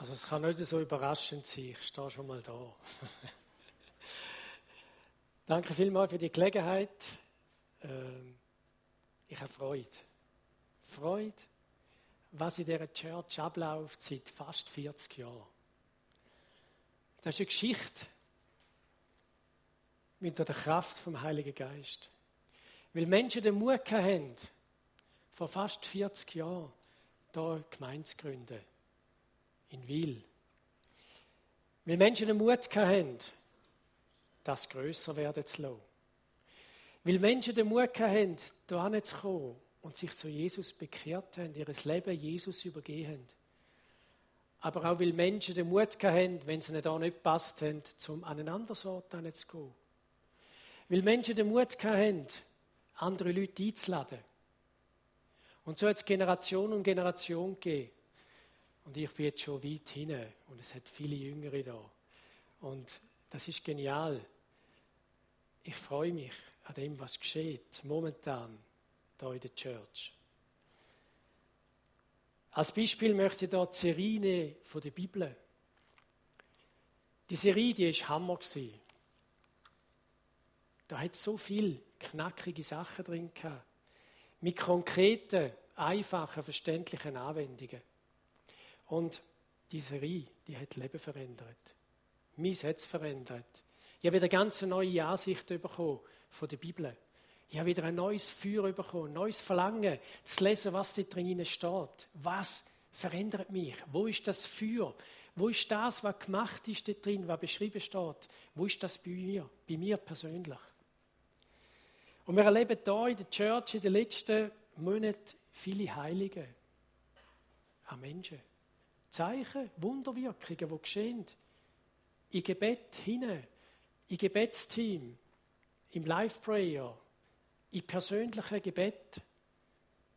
Also es kann nicht so überraschend sein, ich stehe schon mal da. Danke vielmals für die Gelegenheit. Ähm, ich habe Freude. Freude, was in dieser Church abläuft seit fast 40 Jahren. Das ist eine Geschichte mit der Kraft vom Heiligen Geist. Weil Menschen den Mut haben, vor fast 40 Jahren hier Gemeinde zu gründen in Wil. Weil Menschen den Mut haben, das grösser werden zu lassen. Weil Menschen den Mut haben, hierher zu kommen und sich zu Jesus bekehrt haben, ihr Leben Jesus übergeben haben. Aber auch weil Menschen den Mut haben, wenn sie da nicht passt haben, zum an einen anderen Ort zu gehen. Weil Menschen den Mut haben, andere Leute einzuladen. Und so hat es Generation um Generation gegeben. Und ich bin jetzt schon weit hinten und es hat viele Jüngere da. Und das ist genial. Ich freue mich an dem, was geschieht momentan hier in der Church. Als Beispiel möchte ich hier die Serie von der Bibel. Die Serie, die war Hammer. Da hat so viel knackige Sachen drin. Mit konkreten, einfachen, verständlichen Anwendungen. Und die Serie, die hat Leben verändert. Mein hat es verändert. Ich habe wieder ganz neue Ansichten bekommen von der Bibel. Ich habe wieder ein neues Feuer bekommen, ein neues Verlangen, zu lesen, was da drin steht. Was verändert mich? Wo ist das Feuer? Wo ist das, was gemacht ist da drin, was beschrieben steht? Wo ist das bei mir, bei mir persönlich? Und wir erleben hier in der Church in den letzten Monaten viele Heilige an Menschen. Zeichen, Wunderwirkungen, die geschehen. In Gebet hinein, im Gebetsteam, im Live-Prayer, im persönlichen Gebet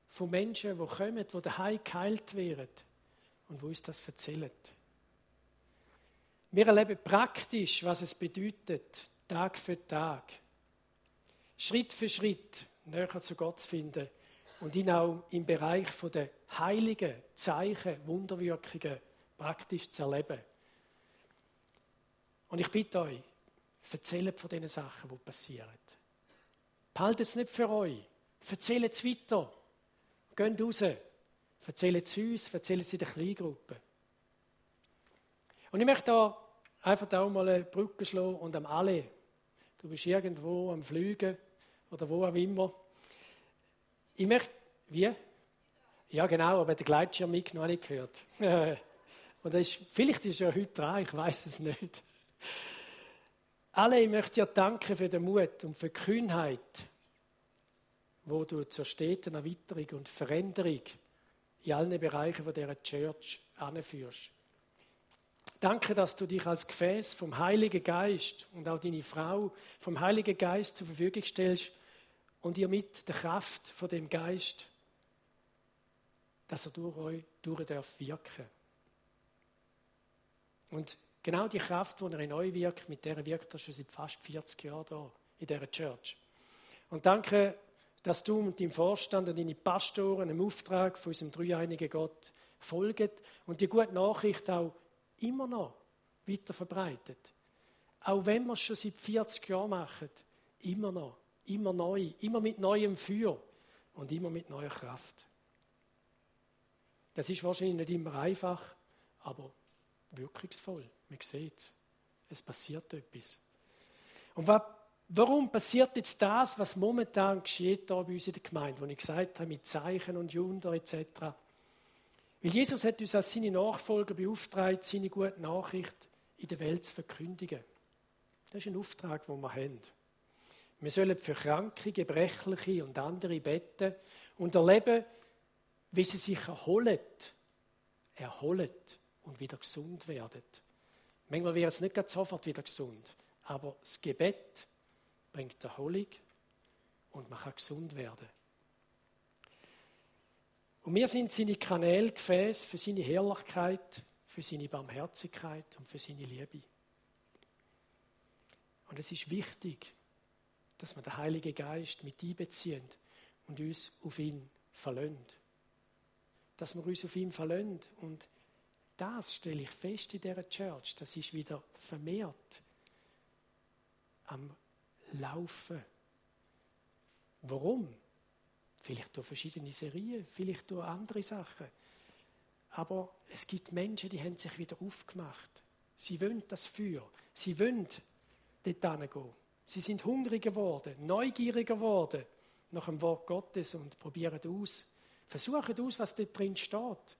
von Menschen, die kommen, die daheim geheilt werden und wo uns das erzählen. Wir erleben praktisch, was es bedeutet, Tag für Tag, Schritt für Schritt näher zu Gott zu finden und ihn auch im Bereich der heiligen Zeichen, Wunderwirkungen praktisch zu erleben. Und ich bitte euch, erzählt von diesen Sachen, die passieren. Behaltet es nicht für euch. Erzählt es weiter. Geht raus. Erzählt es uns, erzählt es in der Kleingruppe. Und ich möchte da einfach auch mal eine Brücke schlagen und am alle. Du bist irgendwo am Flügen oder wo auch immer. Ich möchte, wie? Ja, genau, aber der Gleitschirm noch nicht gehört. Und ist, vielleicht ist er heute dran, ich weiß es nicht. Alle, ich möchte dir danken für den Mut und für die Kühnheit, wo du zur steten Erweiterung und Veränderung in allen Bereichen von dieser Church anführst. Danke, dass du dich als Gefäß vom Heiligen Geist und auch deine Frau vom Heiligen Geist zur Verfügung stellst und ihr mit der Kraft von dem Geist, dass er durch euch durch darf wirken. Und genau die Kraft, die er in euch wirkt, mit der wirkt er schon seit fast 40 Jahren da in dieser Church. Und danke, dass du und dein Vorstand und deine Pastoren im Auftrag von unserem dreieinigen Gott folgen und die gute Nachricht auch immer noch weiter verbreitet. Auch wenn wir es schon seit 40 Jahren machen, immer noch. Immer neu, immer mit neuem Feuer und immer mit neuer Kraft. Das ist wahrscheinlich nicht immer einfach, aber wirkungsvoll. Man sieht es. Es passiert etwas. Und warum passiert jetzt das, was momentan geschieht da bei uns in der Gemeinde, wo ich gesagt habe, mit Zeichen und Wunder etc. Weil Jesus hat uns als seine Nachfolger beauftragt, seine gute Nachricht in der Welt zu verkündigen. Das ist ein Auftrag, den wir haben. Wir sollen für Kranke, Gebrechliche und andere beten und erleben, wie sie sich erholen, erholen und wieder gesund werden. Manchmal wird es nicht sofort wieder gesund, aber das Gebet bringt Erholung und man kann gesund werden. Und wir sind seine Kanäle, Gefäß für seine Herrlichkeit, für seine Barmherzigkeit und für seine Liebe. Und es ist wichtig, dass wir den Heiligen Geist mit einbeziehen und uns auf ihn verlöhnt. Dass wir uns auf ihn verlöhnt und das stelle ich fest in dieser Church, das ist wieder vermehrt am Laufen. Warum? Vielleicht durch verschiedene Serien, vielleicht durch andere Sachen. Aber es gibt Menschen, die haben sich wieder aufgemacht. Sie wollen das Feuer. Sie wollen dort gehen. Sie sind hungriger geworden, neugieriger geworden nach dem Wort Gottes und probieren aus. Versuchen aus, was dort drin steht.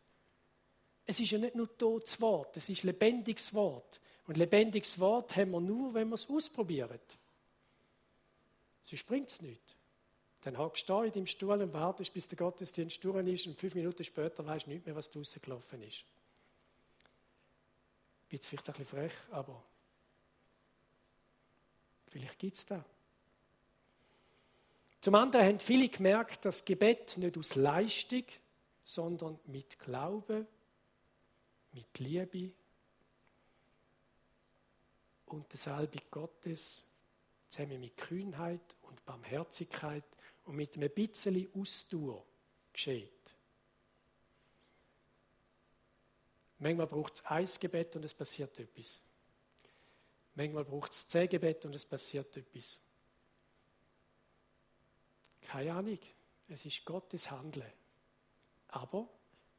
Es ist ja nicht nur totes Wort, es ist lebendiges Wort. Und lebendiges Wort haben wir nur, wenn wir es ausprobieren. Sonst bringt es nicht. Dann hockst du da in deinem Stuhl und wartest, bis der Gottesdienst durch ist und fünf Minuten später weißt du nicht mehr, was draußen gelaufen ist. Bin vielleicht ein bisschen frech, aber vielleicht gibt es das. Zum anderen haben viele gemerkt, dass Gebet nicht aus Leistung, sondern mit Glauben, mit Liebe und der Salbung Gottes zusammen mit Kühnheit und Barmherzigkeit und mit einem bisschen Ausdauer geschieht. Manchmal braucht es ein Gebet und es passiert etwas. Manchmal braucht es zehn Gebet und es passiert etwas. Keine Ahnung, es ist Gottes Handeln. Aber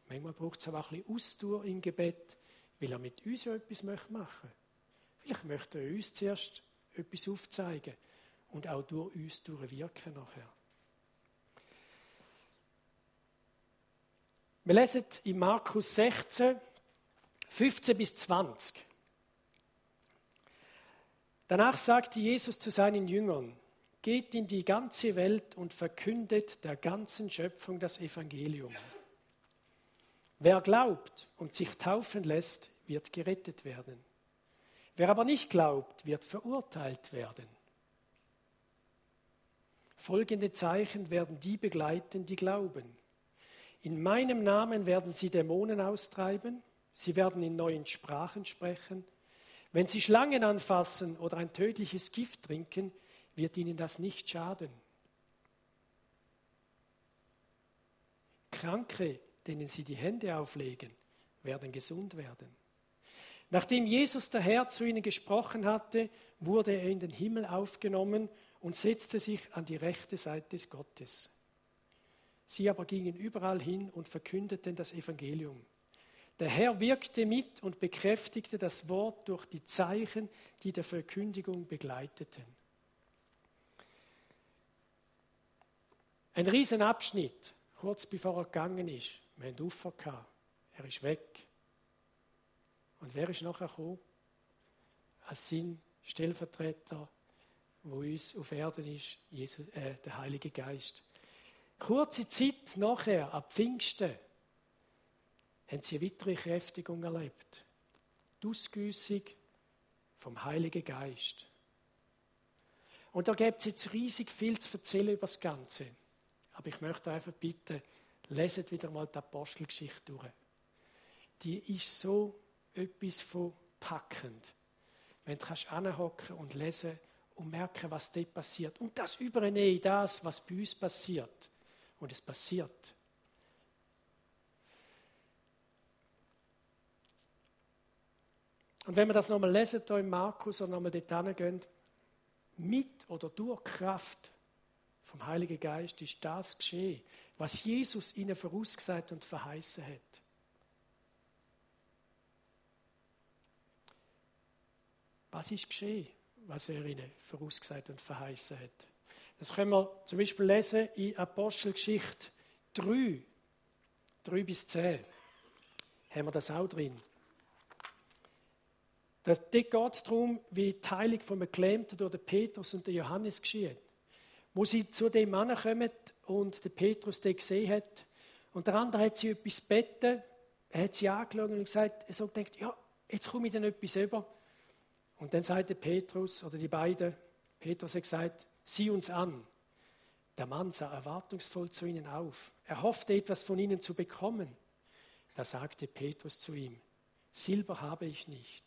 manchmal braucht es auch ein bisschen Ausdauer im Gebet, weil er mit uns ja etwas machen möchte. Vielleicht möchte er uns zuerst etwas aufzeigen und auch durch uns durchwirken nachher. Wir lesen in Markus 16, 15 bis 20. Danach sagte Jesus zu seinen Jüngern, geht in die ganze Welt und verkündet der ganzen Schöpfung das Evangelium. Wer glaubt und sich taufen lässt, wird gerettet werden. Wer aber nicht glaubt, wird verurteilt werden. Folgende Zeichen werden die begleiten, die glauben. In meinem Namen werden sie Dämonen austreiben, sie werden in neuen Sprachen sprechen. Wenn sie Schlangen anfassen oder ein tödliches Gift trinken, wird ihnen das nicht schaden. Kranke, denen sie die Hände auflegen, werden gesund werden. Nachdem Jesus der Herr zu ihnen gesprochen hatte, wurde er in den Himmel aufgenommen und setzte sich an die rechte Seite des Gottes. Sie aber gingen überall hin und verkündeten das Evangelium. Der Herr wirkte mit und bekräftigte das Wort durch die Zeichen, die der Verkündigung begleiteten. Ein Riesenabschnitt, kurz bevor er gegangen ist. Wir haben Ufer gehabt. Er ist weg. Und wer ist nachher gekommen? Als sein Stellvertreter, wo uns auf Erden ist, Jesus, äh, der Heilige Geist. Kurze Zeit nachher, ab Pfingsten, haben sie eine weitere Kräftigung erlebt. Die Ausgüssung vom Heiligen Geist. Und da gibt es jetzt riesig viel zu erzählen über das Ganze. Aber ich möchte einfach bitten, leset wieder mal die Apostelgeschichte durch. Die ist so etwas von packend. Wenn du anhocken und lesen und merken, was dort passiert. Und das übernehmen, das, was bei uns passiert. Und es passiert. Und wenn wir das nochmal lesen, hier im Markus, und nochmal dort hingehen, mit oder durch Kraft vom Heiligen Geist ist das geschehen, was Jesus ihnen vorausgesagt und verheißen hat. Was ist geschehen, was er ihnen vorausgesagt und verheißen hat? Das können wir zum Beispiel lesen in Apostelgeschichte 3, 3 bis 10. Haben wir das auch drin. Das, dort geht es darum, wie die Heilung vom Gelähmten durch den Petrus und den Johannes geschieht. Wo sie zu dem Mann kommen und der Petrus den gesehen hat. Und der andere hat sie etwas beten. Er hat sie angeschaut und gesagt, er so denkt, ja, jetzt komme ich dann etwas über. Und dann sagte Petrus oder die beiden, Petrus hat gesagt, sieh uns an. Der Mann sah erwartungsvoll zu ihnen auf. Er hoffte etwas von ihnen zu bekommen. Da sagte Petrus zu ihm, Silber habe ich nicht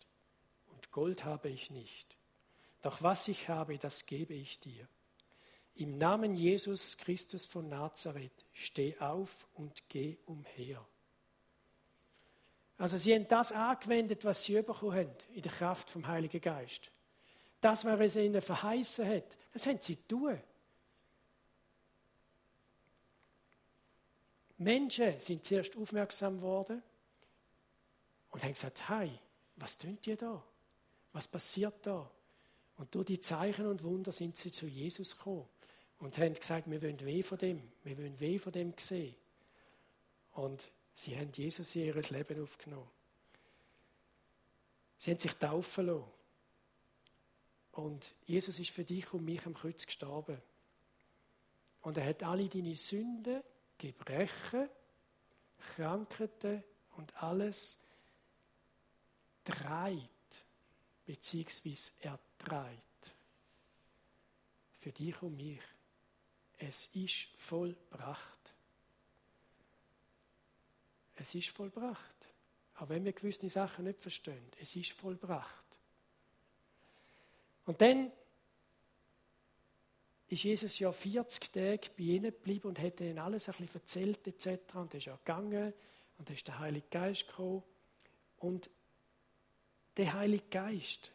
Gold habe ich nicht. Doch was ich habe, das gebe ich dir. Im Namen Jesus Christus von Nazareth, steh auf und geh umher. Also sie haben das angewendet, was sie bekommen haben, in der Kraft vom Heiligen Geist. Das, was er ihnen verheißen hat, das haben sie tun. Menschen sind zuerst aufmerksam geworden und haben gesagt, hey, was tun die da? Was passiert da? Und durch die Zeichen und Wunder sind sie zu Jesus gekommen und haben gesagt, wir wollen weh von dem, wir wollen weh von dem sehen. Und sie haben Jesus in ihr Leben aufgenommen. Sie haben sich taufen lassen. Und Jesus ist für dich und mich am Kreuz gestorben. Und er hat alle deine Sünden, Gebrechen, Krankheiten und alles treibt, beziehungsweise ertreibt. Für dich und mich. Es ist vollbracht. Es ist vollbracht. Auch wenn wir gewisse Sachen nicht verstehen, es ist vollbracht. Und dann ist Jesus ja 40 Tage bei ihnen geblieben und hat ihnen alles ein bisschen erzählt etc. Und er ist ja gegangen und dann ist der Heilige Geist gekommen. Und der Heilige Geist,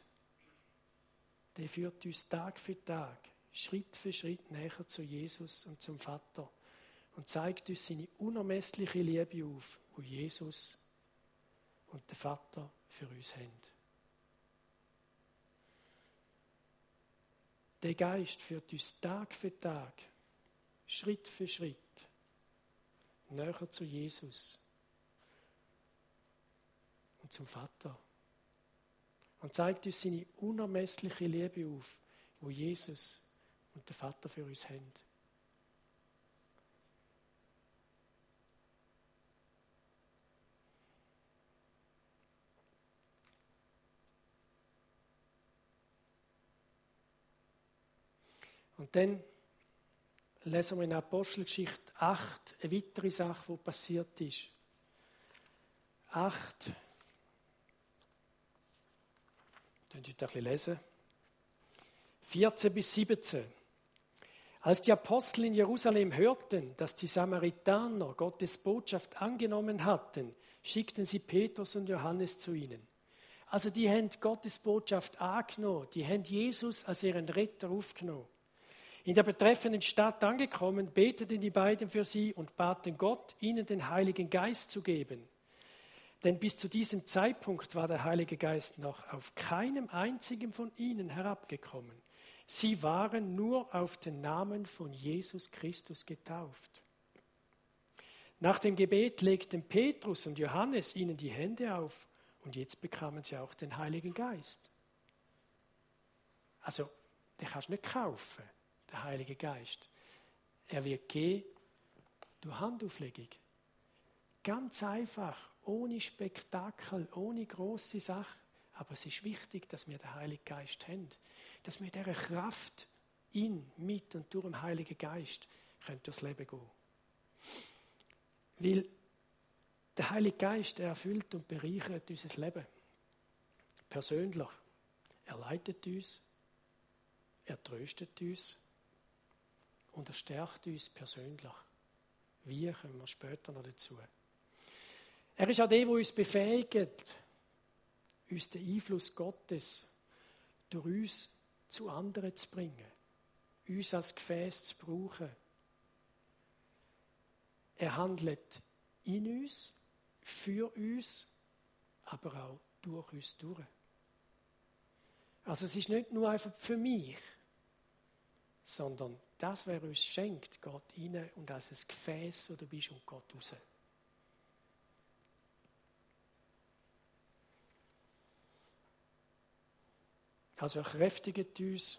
der führt uns Tag für Tag, Schritt für Schritt näher zu Jesus und zum Vater und zeigt uns seine unermessliche Liebe auf, wo Jesus und der Vater für uns haben. Der Geist führt uns Tag für Tag, Schritt für Schritt näher zu Jesus und zum Vater und zeigt uns seine unermessliche Liebe auf, wo Jesus und der Vater für uns haben. Und dann lesen wir in Apostelgeschichte 8 eine weitere Sache, die passiert ist. 8. Könnt ihr ein lesen? 14 bis 17. Als die Apostel in Jerusalem hörten, dass die Samaritaner Gottes Botschaft angenommen hatten, schickten sie Petrus und Johannes zu ihnen. Also die haben Gottes Botschaft angenommen, die haben Jesus als ihren Retter aufgenommen. In der betreffenden Stadt angekommen, beteten die beiden für sie und baten Gott, ihnen den Heiligen Geist zu geben. Denn bis zu diesem Zeitpunkt war der Heilige Geist noch auf keinem einzigen von ihnen herabgekommen. Sie waren nur auf den Namen von Jesus Christus getauft. Nach dem Gebet legten Petrus und Johannes ihnen die Hände auf und jetzt bekamen sie auch den Heiligen Geist. Also, den kannst du nicht kaufen der Heilige Geist. Er wird gehen durch Handauflegung. Ganz einfach, ohne Spektakel, ohne große Sache. Aber es ist wichtig, dass wir den Heiligen Geist haben. Dass wir dieser Kraft in, mit und durch den Heiligen Geist können durchs Leben gehen. Weil der Heilige Geist er erfüllt und bereichert unser Leben. Persönlich. Er leitet uns, er tröstet uns, und er stärkt uns persönlich. Wie kommen wir später noch dazu. Er ist auch der, der uns befähigt, uns den Einfluss Gottes durch uns zu anderen zu bringen, uns als Gefäß zu brauchen. Er handelt in uns, für uns, aber auch durch uns durch. Also es ist nicht nur einfach für mich, sondern das, wer uns schenkt, geht rein und als ein Gefäß, wo du bist, und geht raus. Also er kräftigt uns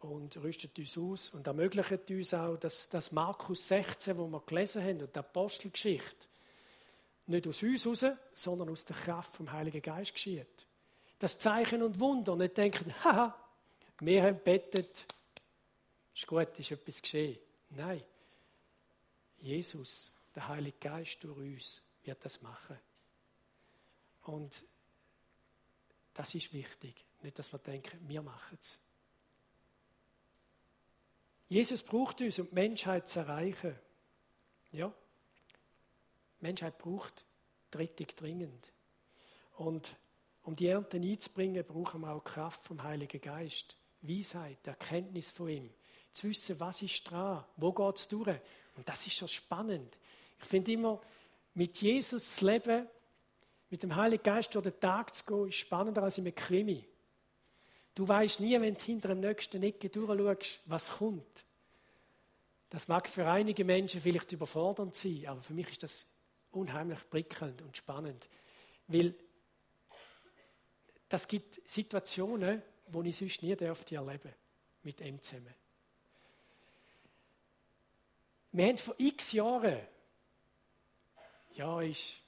und rüstet uns aus und ermöglicht uns auch, dass das Markus 16, wo wir gelesen haben, und die Apostelgeschichte, nicht aus uns raus, sondern aus der Kraft vom Heiligen Geist geschieht. Das Zeichen und Wunder nicht denken, haha, wir haben bettet, ist gut, ist etwas geschehen. Nein, Jesus, der Heilige Geist durch uns, wird das machen. Und das ist wichtig. Nicht, dass wir denken, wir machen es. Jesus braucht uns, um die Menschheit zu erreichen. Ja, die Menschheit braucht die Rettung dringend. Und um die Ernte einzubringen, brauchen wir auch Kraft vom Heiligen Geist. Weisheit, Erkenntnis von ihm. Zu wissen, was ist dran, wo geht es durch. Und das ist so spannend. Ich finde immer, mit Jesus zu leben, mit dem Heiligen Geist durch den Tag zu gehen, ist spannender als in einem Krimi. Du weißt nie, wenn du hinter dem nächsten Ecke durchschaust, was kommt. Das mag für einige Menschen vielleicht überfordernd sein, aber für mich ist das unheimlich prickelnd und spannend. Weil das gibt Situationen, wo ich sonst nie erleben mit ihm zusammen. Wir haben vor x Jahren, ja, ist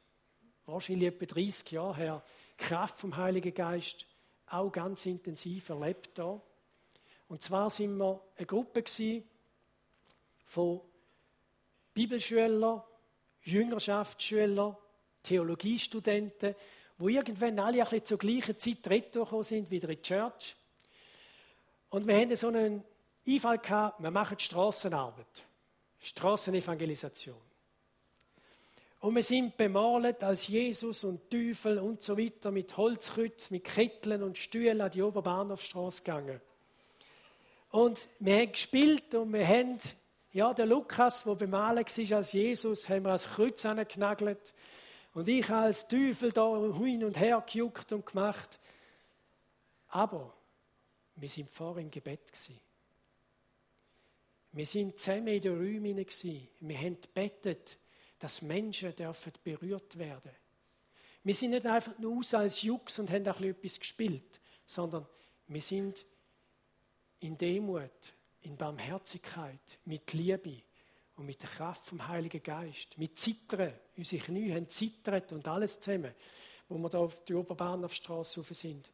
wahrscheinlich etwa 30 Jahre her, Kraft vom Heiligen Geist auch ganz intensiv erlebt da. Und zwar sind wir eine Gruppe von Bibelschülern, Jüngerschaftsschülern, Theologiestudenten, wo irgendwann alle ein bisschen zur gleichen Zeit retourgekommen sind, wieder in die Church. Und wir hatten so einen Einfall gehabt, wir machen Strassenarbeit, Strassenevangelisation. Und wir sind bemalt als Jesus und Teufel und so weiter mit Holzkrüt, mit Ketteln und Stühlen an die Oberbahnhofstraße gegangen. Und wir haben gespielt und wir haben, ja, der Lukas, der bemalt war als Jesus, haben wir als Kreuz angeknagelt. Und ich als Teufel da hin und her gejuckt und gemacht. Aber wir sind vor im Gebet gewesen. Wir sind zusammen in den Räumen gewesen. Wir haben gebetet dass Menschen dürfen berührt werden. Wir sind nicht einfach nur aus als Jux und haben ein etwas gespielt, sondern wir sind in Demut, in Barmherzigkeit, mit Liebe und mit der Kraft vom Heiligen Geist, mit Zittern. Unsere Knie haben zittert und alles zusammen, wo wir da auf die Oberbahnhofstraße rauf sind.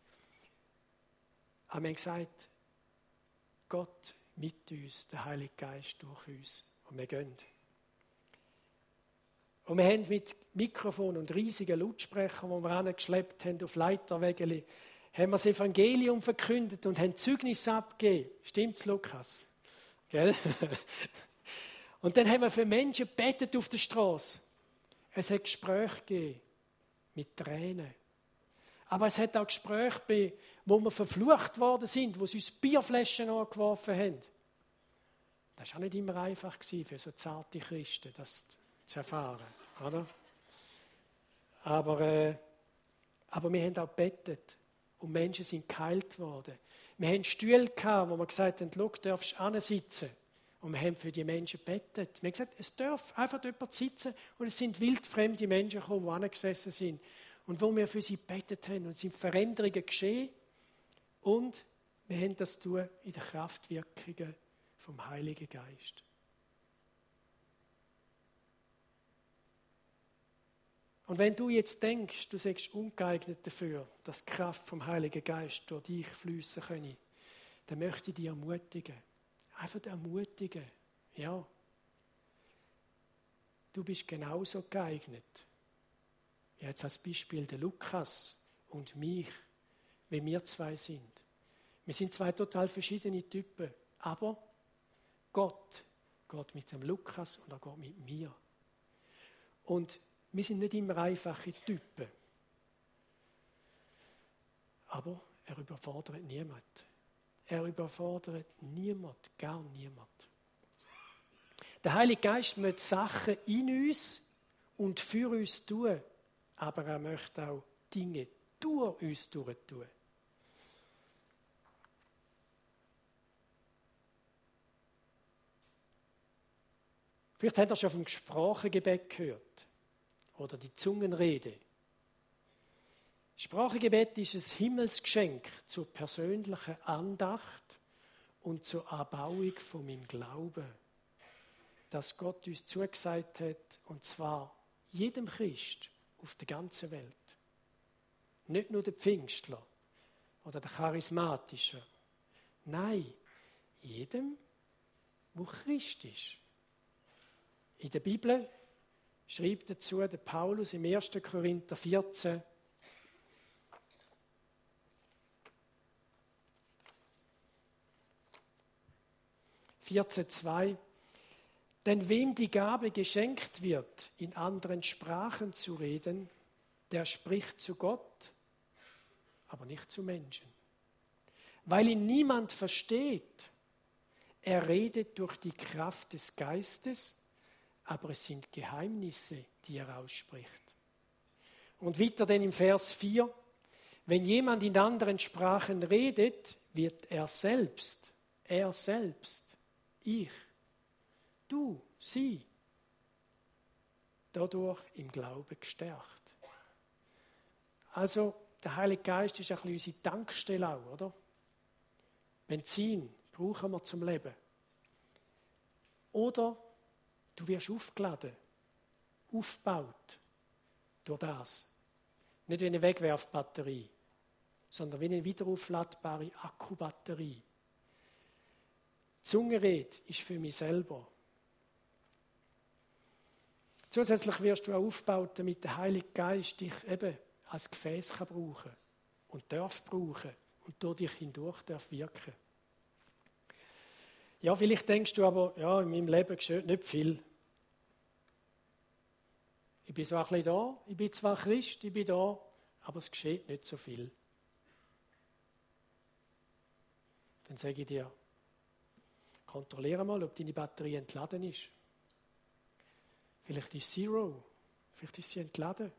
Aber wir haben gesagt, Gott mit uns, der Heilige Geist durch uns. Und wir gehen. Und wir haben mit Mikrofon und riesigen Lautsprechern, die wir angeschleppt haben auf Leiterwägeli, haben wir das Evangelium verkündet und haben Zeugnis abgegeben. Stimmt's, Lukas? Gell? Und dann haben wir für Menschen betet auf der Straße. Es hat Gespräche gegeben mit Tränen. Aber es hat auch Gespräche gegeben, wo wir verflucht worden sind, wo sie uns Bierflaschen angeworfen haben. Das war auch nicht immer einfach für so zarte Christen, das zu erfahren. Oder? Aber, äh, aber wir haben auch bettet und Menschen sind geheilt worden. Wir haben Stühle gehabt, wo wir gesagt haben, du darfst sitzen. Und wir haben für die Menschen bettet. Wir haben gesagt, es darf einfach jemand sitzen und es sind wildfremde Menschen gekommen, die angesessen sind. Und wo wir für sie bettet haben und es sind Veränderungen geschehen und wir haben das tun in der Kraftwirkungen vom Heiligen Geist. Und wenn du jetzt denkst, du sagst ungeeignet dafür, dass die Kraft vom Heiligen Geist durch dich fließen könne, dann möchte ich dich ermutigen. Einfach ermutigen. Ja. Du bist genauso geeignet. Jetzt als Beispiel der Lukas und mich, wie wir zwei sind. Wir sind zwei total verschiedene Typen, aber Gott geht mit dem Lukas und er geht mit mir. Und wir sind nicht immer einfache Typen. Aber er überfordert niemand. Er überfordert niemand, gar niemand. Der Heilige Geist möchte Sachen in uns und für uns tun, aber er möchte auch Dinge durch uns tun. Vielleicht habt ihr schon vom Sprachengebet gehört oder die Zungenrede. Sprachengebet ist ein Himmelsgeschenk zur persönlichen Andacht und zur Erbauung von meinem Glauben, dass Gott uns zugesagt hat, und zwar jedem Christ auf der ganzen Welt. Nicht nur der Pfingstler oder der Charismatische. Nein, jedem, wo Christ ist. In der Bibel schreibt dazu der Paulus im 1. Korinther 14, Vierzehn, Denn wem die Gabe geschenkt wird, in anderen Sprachen zu reden, der spricht zu Gott aber nicht zu Menschen. Weil ihn niemand versteht. Er redet durch die Kraft des Geistes, aber es sind Geheimnisse, die er ausspricht. Und weiter denn im Vers 4, wenn jemand in anderen Sprachen redet, wird er selbst, er selbst, ich, du, sie, dadurch im Glauben gestärkt. Also der Heilige Geist ist ein unsere Tankstelle auch, oder? Benzin brauchen wir zum Leben. Oder du wirst aufgeladen, aufgebaut durch das. Nicht wie eine Wegwerfbatterie, sondern wie eine wiederaufladbare Akkubatterie. Zungenred ist für mich selber. Zusätzlich wirst du auch aufgebaut, damit der Heilige Geist dich eben als Gefäß kann brauchen und darf brauchen und durch dich hindurch darf wirken. Ja, vielleicht denkst du aber, ja, in meinem Leben geschieht nicht viel. Ich bin zwar ein bisschen da, ich bin zwar Christ, ich bin da, aber es geschieht nicht so viel. Dann sage ich dir, kontrolliere mal, ob deine Batterie entladen ist. Vielleicht ist Zero, vielleicht ist sie entladen.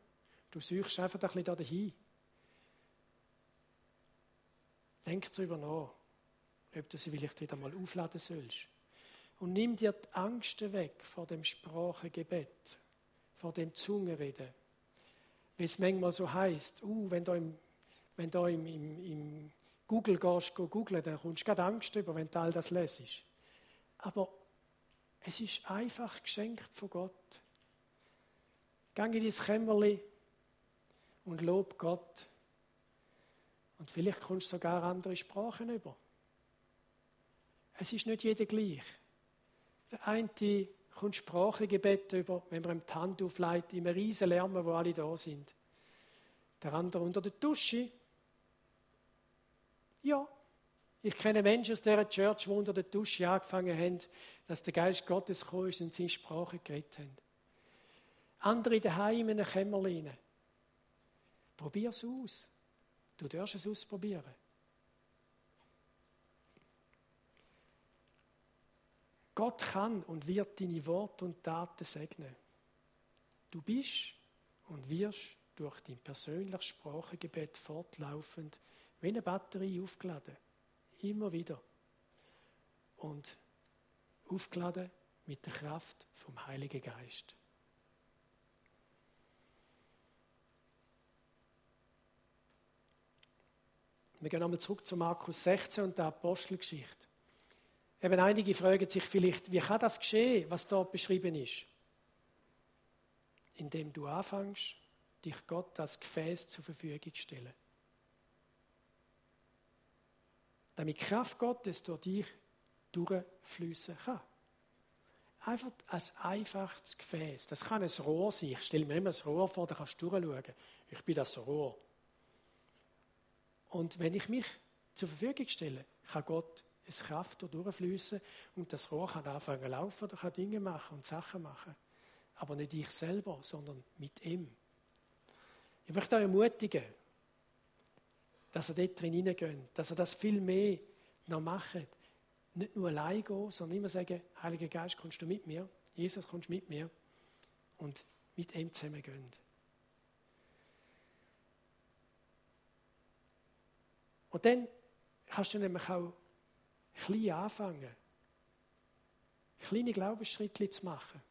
Du suchst einfach ein bisschen da dahin. Denk darüber nach, ob du sie vielleicht wieder mal aufladen sollst. Und nimm dir die Angst weg vor dem Sprachengebet, vor dem Zungenreden. Wie es manchmal so heißt, uh, wenn du im, wenn du im, im, im Google gehst, go googlen, dann kommst du gerade Angst über, wenn du all das lesest. Aber es ist einfach geschenkt von Gott. Geh in dein Kämmerchen und lob Gott. Und vielleicht kommst du sogar andere Sprachen über. Es ist nicht jeder gleich. Der eine kommt Sprachengebet über, wenn man ihm die Hand aufleitet, im riesen Lärm, wo alle da sind. Der andere unter der Dusche. Ja, ich kenne Menschen aus dieser Church, die unter der Dusche angefangen haben, dass der Geist Gottes gekommen ist und sie Sprache geredet haben. Andere daheim in einem Kämmerlein. Probier es aus. Du darfst es ausprobieren. Gott kann und wird deine Worte und Taten segnen. Du bist und wirst durch dein persönliches Sprachengebet fortlaufend wie eine Batterie aufgeladen. Immer wieder. Und aufgeladen mit der Kraft vom Heiligen Geist. Wir gehen einmal zurück zu Markus 16 und der Apostelgeschichte. Eben einige fragen sich vielleicht, wie kann das geschehen, was dort beschrieben ist? Indem du anfängst, dich Gott als Gefäß zur Verfügung zu stellen. Damit Kraft Gottes durch dich durchfließen kann. Einfach als einfaches Gefäß. Das kann ein Rohr sein. Ich stelle mir immer ein Rohr vor, da kannst du durchschauen. Ich bin das Rohr. Und wenn ich mich zur Verfügung stelle, kann Gott es Kraft durchfließen und das Rohr kann anfangen zu laufen oder kann Dinge machen und Sachen machen. Aber nicht ich selber, sondern mit ihm. Ich möchte euch ermutigen, dass er dort drin hineingeht, dass er das viel mehr noch macht. Nicht nur allein gehen, sondern immer sagen, Heiliger Geist, kommst du mit mir? Jesus, kommst du mit mir? Und mit ihm zusammen gehen. Und dann kannst du nämlich auch klein anfangen, kleine Glaubensschritte zu machen.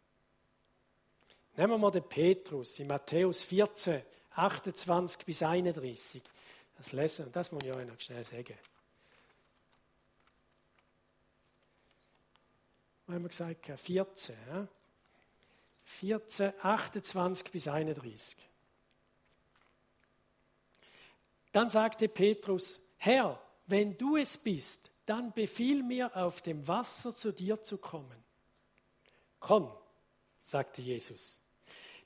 Nehmen wir mal den Petrus in Matthäus 14, 28 bis 31. Das lesen, das muss ich euch noch schnell sagen. Was haben wir gesagt? 14. Ja? 14, 28 bis 31. Dann sagte Petrus, Herr, wenn du es bist, dann befiehl mir, auf dem Wasser zu dir zu kommen. Komm, sagte Jesus.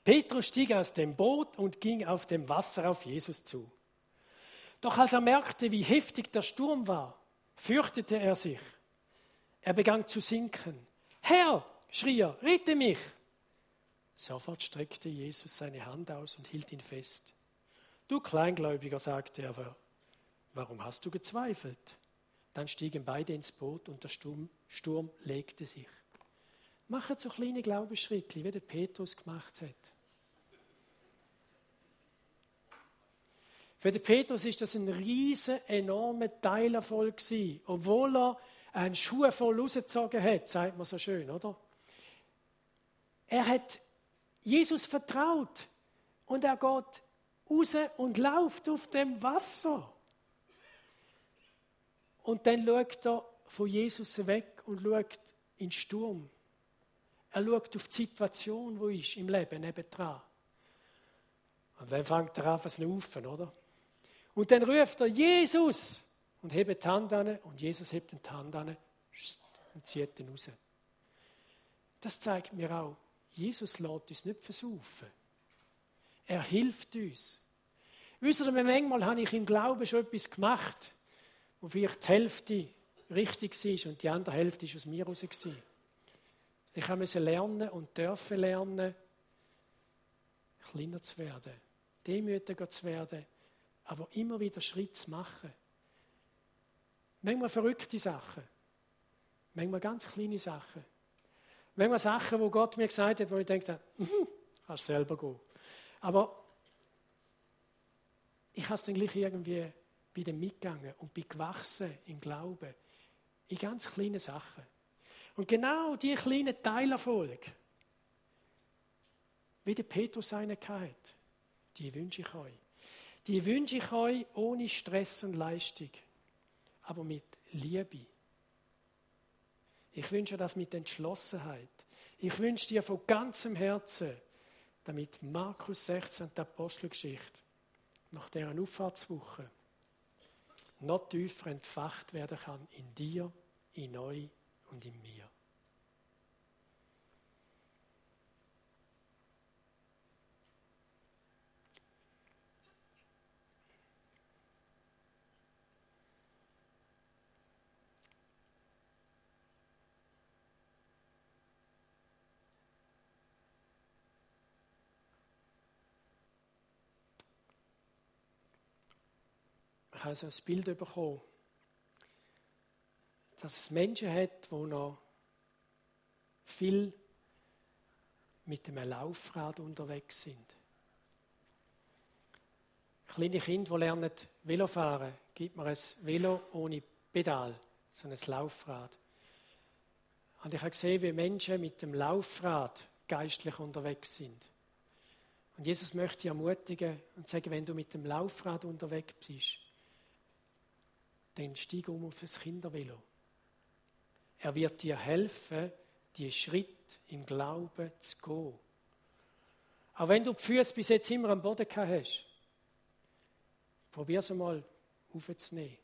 Petrus stieg aus dem Boot und ging auf dem Wasser auf Jesus zu. Doch als er merkte, wie heftig der Sturm war, fürchtete er sich. Er begann zu sinken. Herr, schrie er, rette mich! Sofort streckte Jesus seine Hand aus und hielt ihn fest. Du Kleingläubiger, sagte er, warum hast du gezweifelt? Dann stiegen beide ins Boot und der Sturm, Sturm legte sich. Mache so kleine Glaubensschritte, wie der Petrus gemacht hat. Für den Petrus ist das ein riesen, enormer Teilerfolg gewesen, obwohl er einen Schuh voll rausgezogen hat, sagt man so schön, oder? Er hat Jesus vertraut und er geht raus und läuft auf dem Wasser. Und dann schaut er von Jesus weg und schaut in den Sturm. Er schaut auf die Situation, wo ist im Leben nebendran. Und dann fängt er an zu schnaufen, oder? Und dann ruft er Jesus und hebt die Hand an und Jesus hebt die Hand an und zieht ihn raus. Das zeigt mir auch, Jesus lässt uns nicht versaufen. Er hilft uns. Manchmal habe ich im Glauben schon etwas gemacht, wo vielleicht die Hälfte richtig war und die andere Hälfte war aus mir heraus. Ich musste lernen und dürfen lernen, kleiner zu werden, demütiger zu werden, aber immer wieder Schritt zu machen. Manchmal verrückte Sachen, manchmal ganz kleine Sachen. Manchmal Sachen, wo Gott mir gesagt hat, wo ich denke, mhm, kannst selber gehen. Aber ich habe es dann gleich irgendwie bei dem mitgegangen und bin gewachsen im Glauben. In ganz kleinen Sachen. Und genau diese kleinen Teilerfolg, wie der Petrus einen hatte, die wünsche ich euch. Die wünsche ich euch ohne Stress und Leistung, aber mit Liebe. Ich wünsche das mit Entschlossenheit. Ich wünsche dir von ganzem Herzen, damit Markus 16 und die Apostelgeschichte nach deren Auffahrtswoche noch tiefer entfacht werden kann in dir, in euch und in mir. Ich habe so ein Bild bekommen, dass es Menschen hat, die noch viel mit einem Laufrad unterwegs sind. Kleine Kinder, die lernen Velofahren, gibt man ein Velo ohne Pedal, so ein Laufrad. Und ich habe gesehen, wie Menschen mit dem Laufrad geistlich unterwegs sind. Und Jesus möchte dich ermutigen und sagen, wenn du mit dem Laufrad unterwegs bist, dann steig um auf das Kindervelo. Er wird dir helfen, die Schritt im Glauben zu gehen. Auch wenn du die Füße bis jetzt immer am Boden gehabt hast, probier es mal aufzunehmen.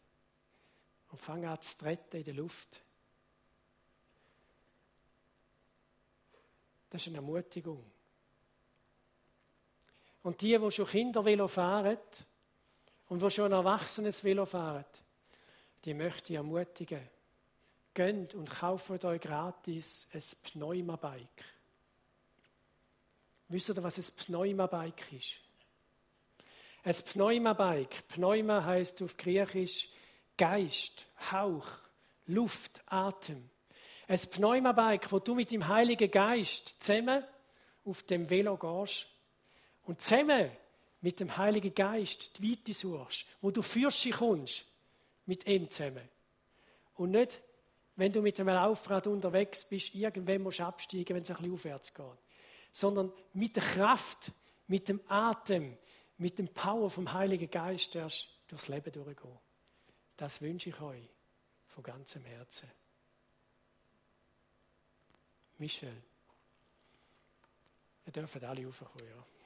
Und fang an zu treten in der Luft. Das ist eine Ermutigung. Und die, die schon Kindervelo fahren und die schon ein erwachsenes Velo fahren, die möchte ich ermutigen. Geht und kauft euch gratis ein Pneumabike. Wisst ihr, was ein Pneumabike ist? Ein Pneumabike, Pneuma heißt auf Griechisch Geist, Hauch, Luft, Atem. Ein Pneumabike, wo du mit dem Heiligen Geist zusammen auf dem Velo gehst und zusammen mit dem Heiligen Geist die Weite suchst, wo du für sie kommst mit ihm zusammen. Und nicht, wenn du mit einem Laufrad unterwegs bist, irgendwann musst du absteigen, wenn es ein bisschen aufwärts geht. Sondern mit der Kraft, mit dem Atem, mit dem Power vom Heiligen Geist erst durchs Leben durchgehen. Das wünsche ich euch von ganzem Herzen. Michel, ihr dürft alle aufkommen, ja.